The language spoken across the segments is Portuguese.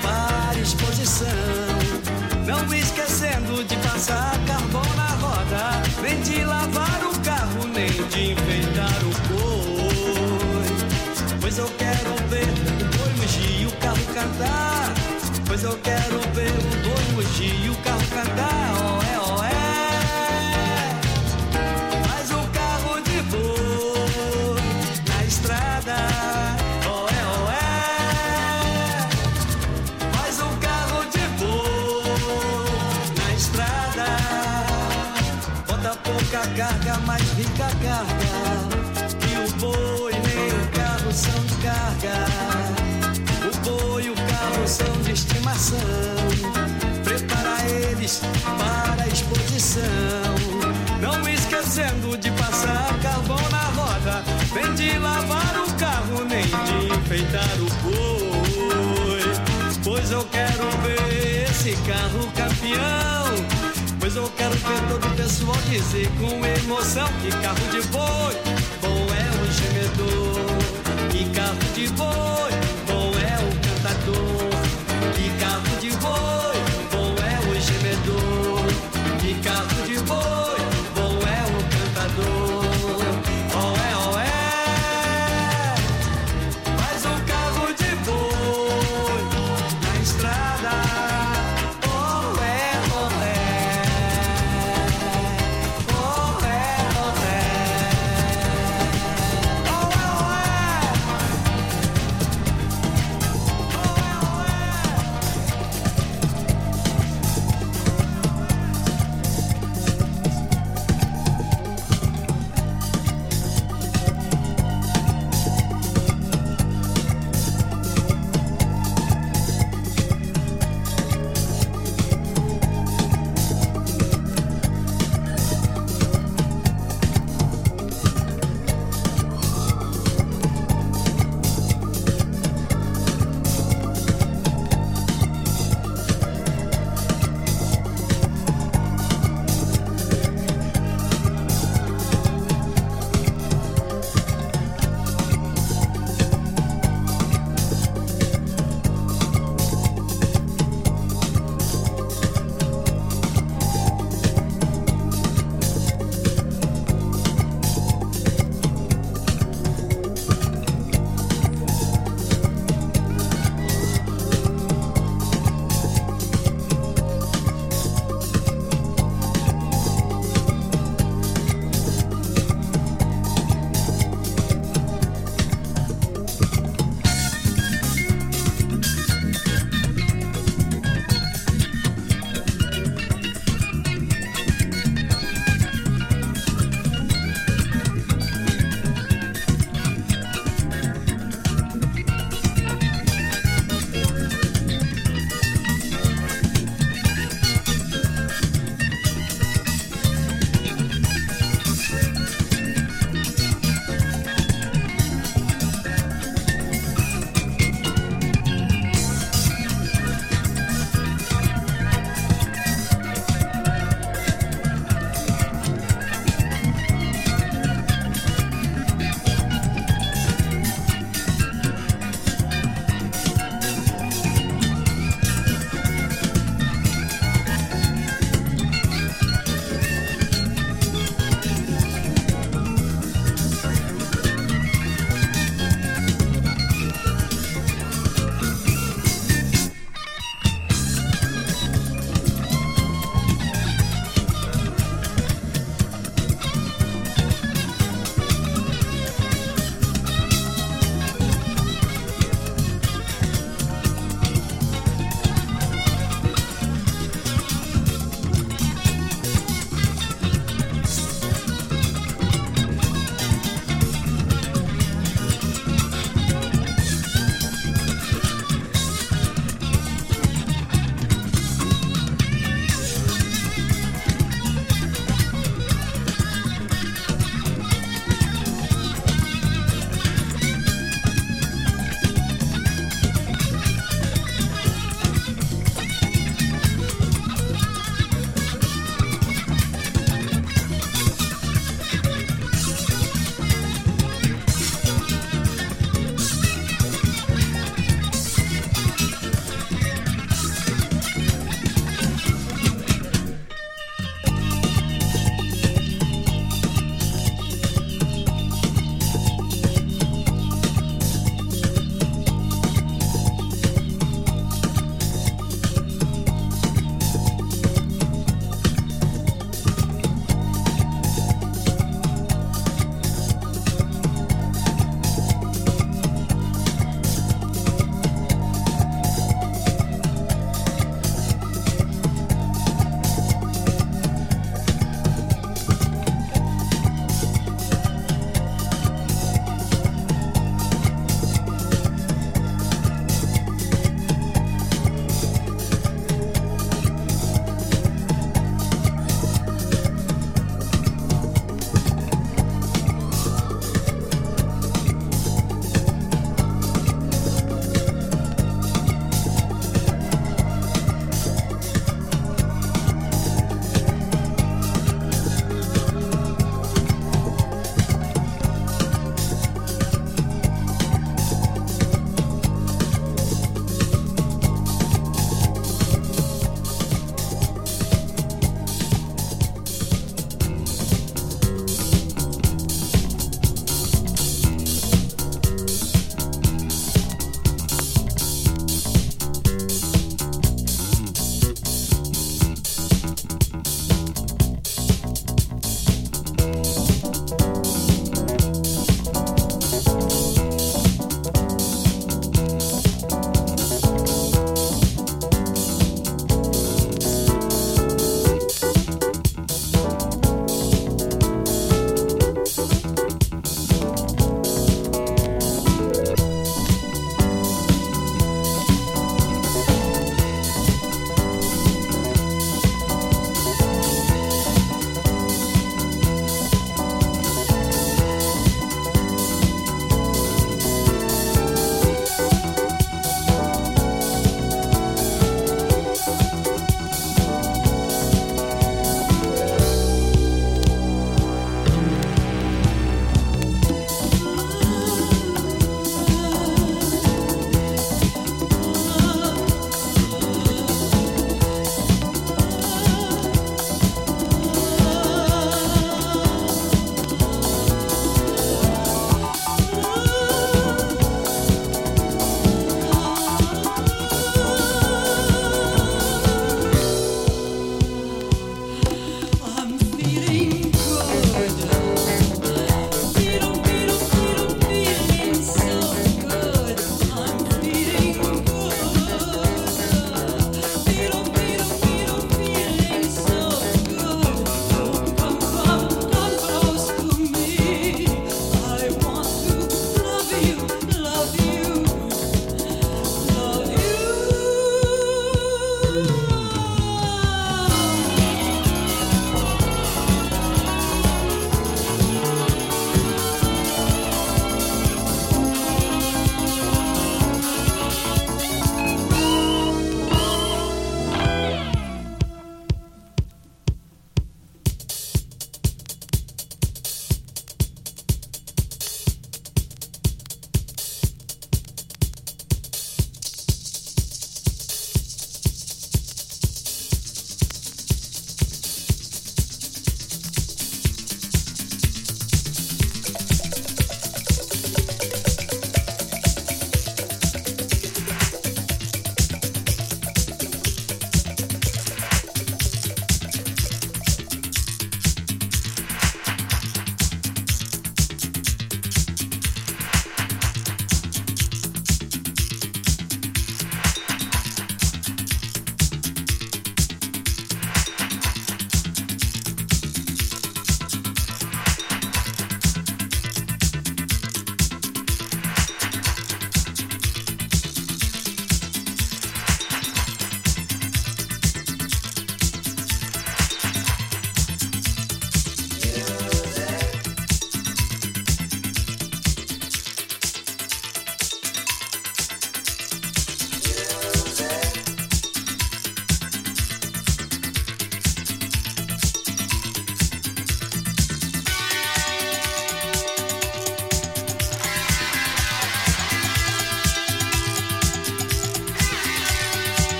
para exposição. Não esquecendo de passar carvão na roda, nem de lavar o carro, nem de enfeitar o boi. Pois eu quero ver o boi mugir e o carro cantar. Pois eu quero ver o boi mugir carga. Que o boi nem o carro são carga. O boi e o carro são de estimação. Prepara eles para a exposição. Não esquecendo de passar carvão na roda. Nem de lavar o carro, nem de enfeitar o boi. Pois eu quero ver esse carro campeão. Pois eu quero ver todo o pessoal dizer com emoção que carro de boi, bom é o gemedor. Que carro de boi,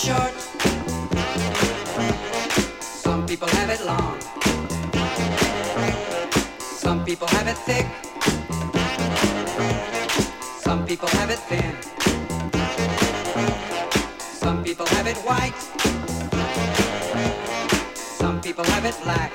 short. Some people have it long. Some people have it thick. Some people have it thin. Some people have it white. Some people have it black.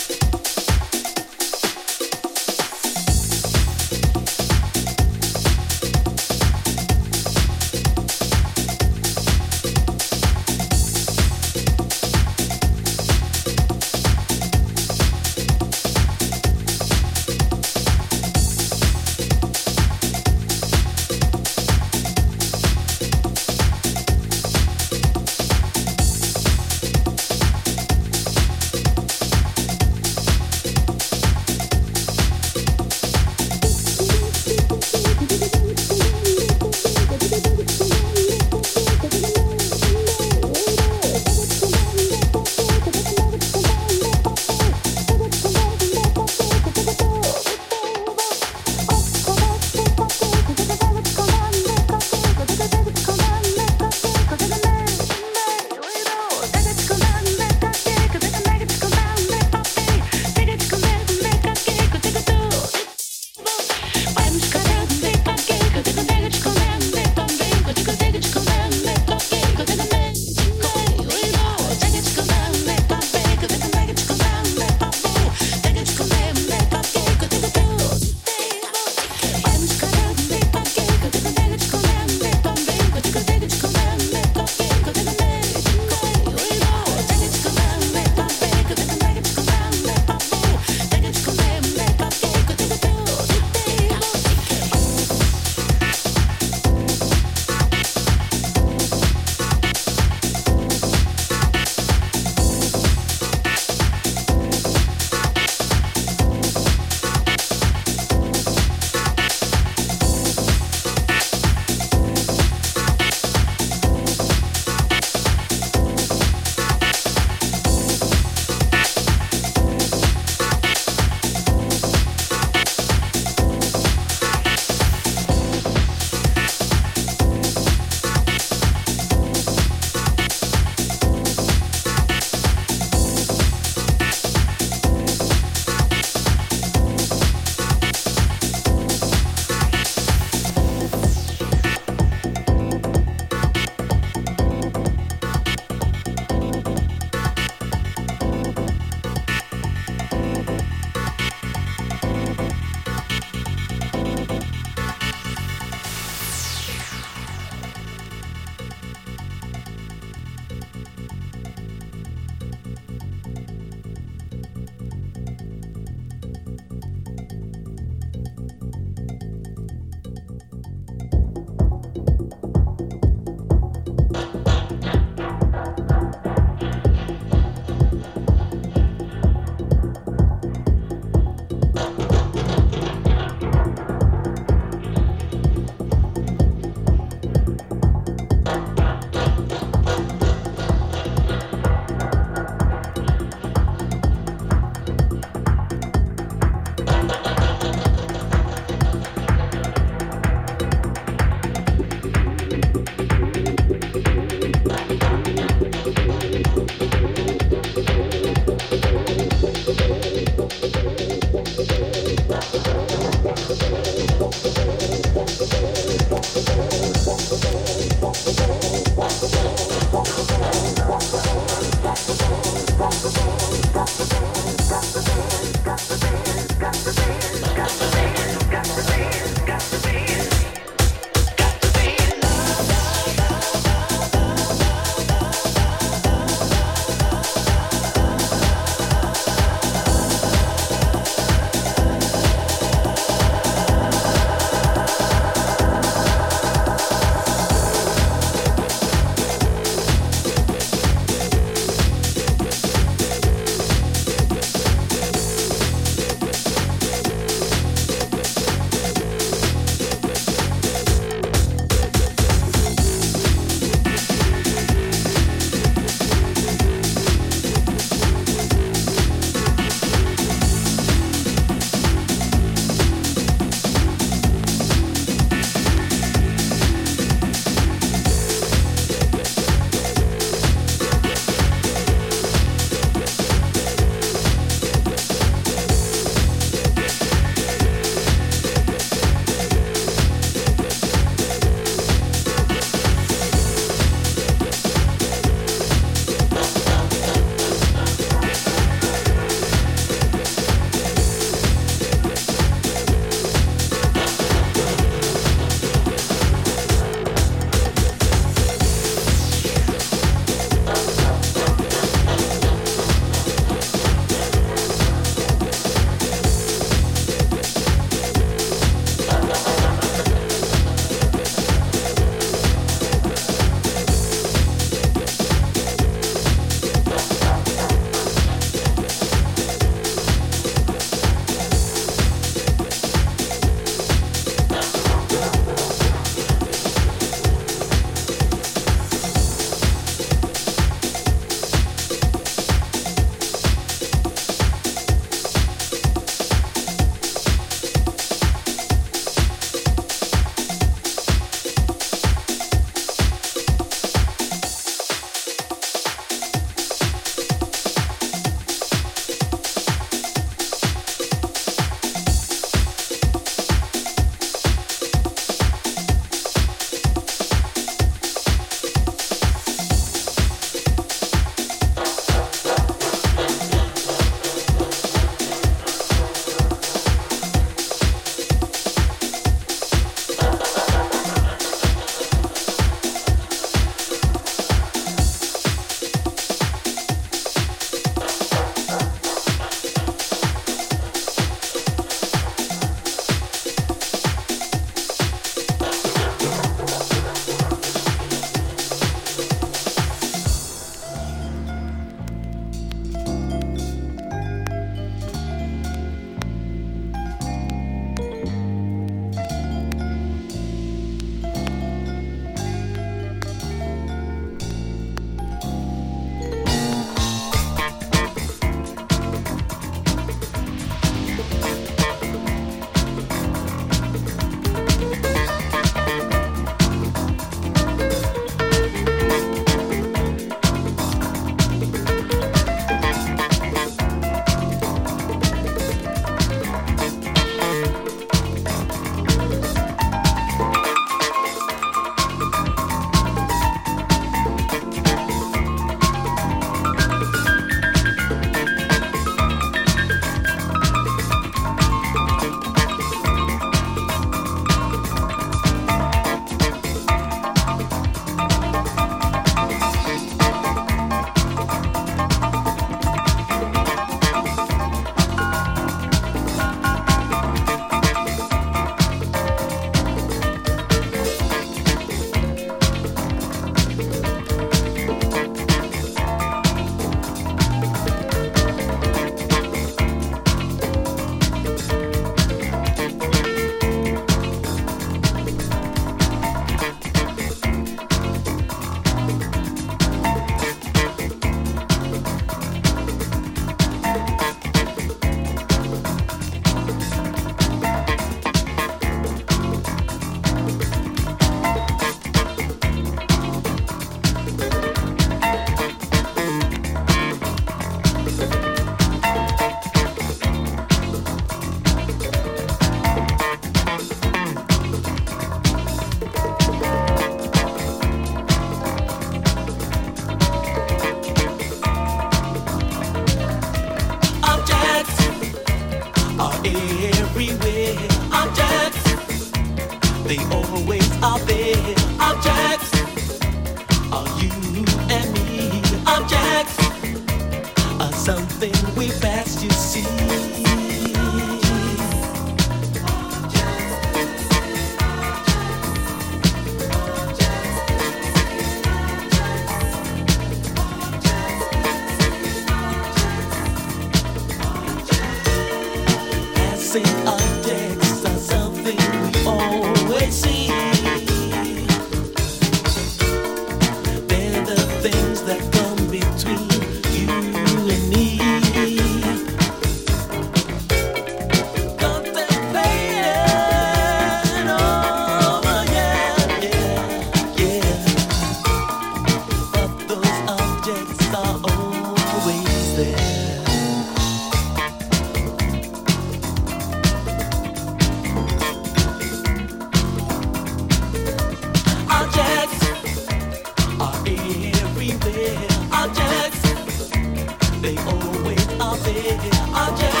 acele